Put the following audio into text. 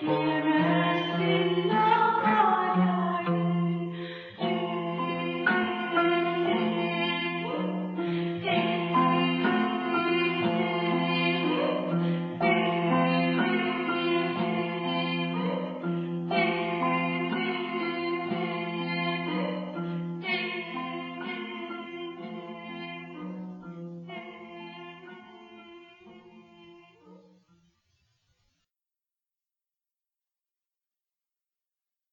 Spirit.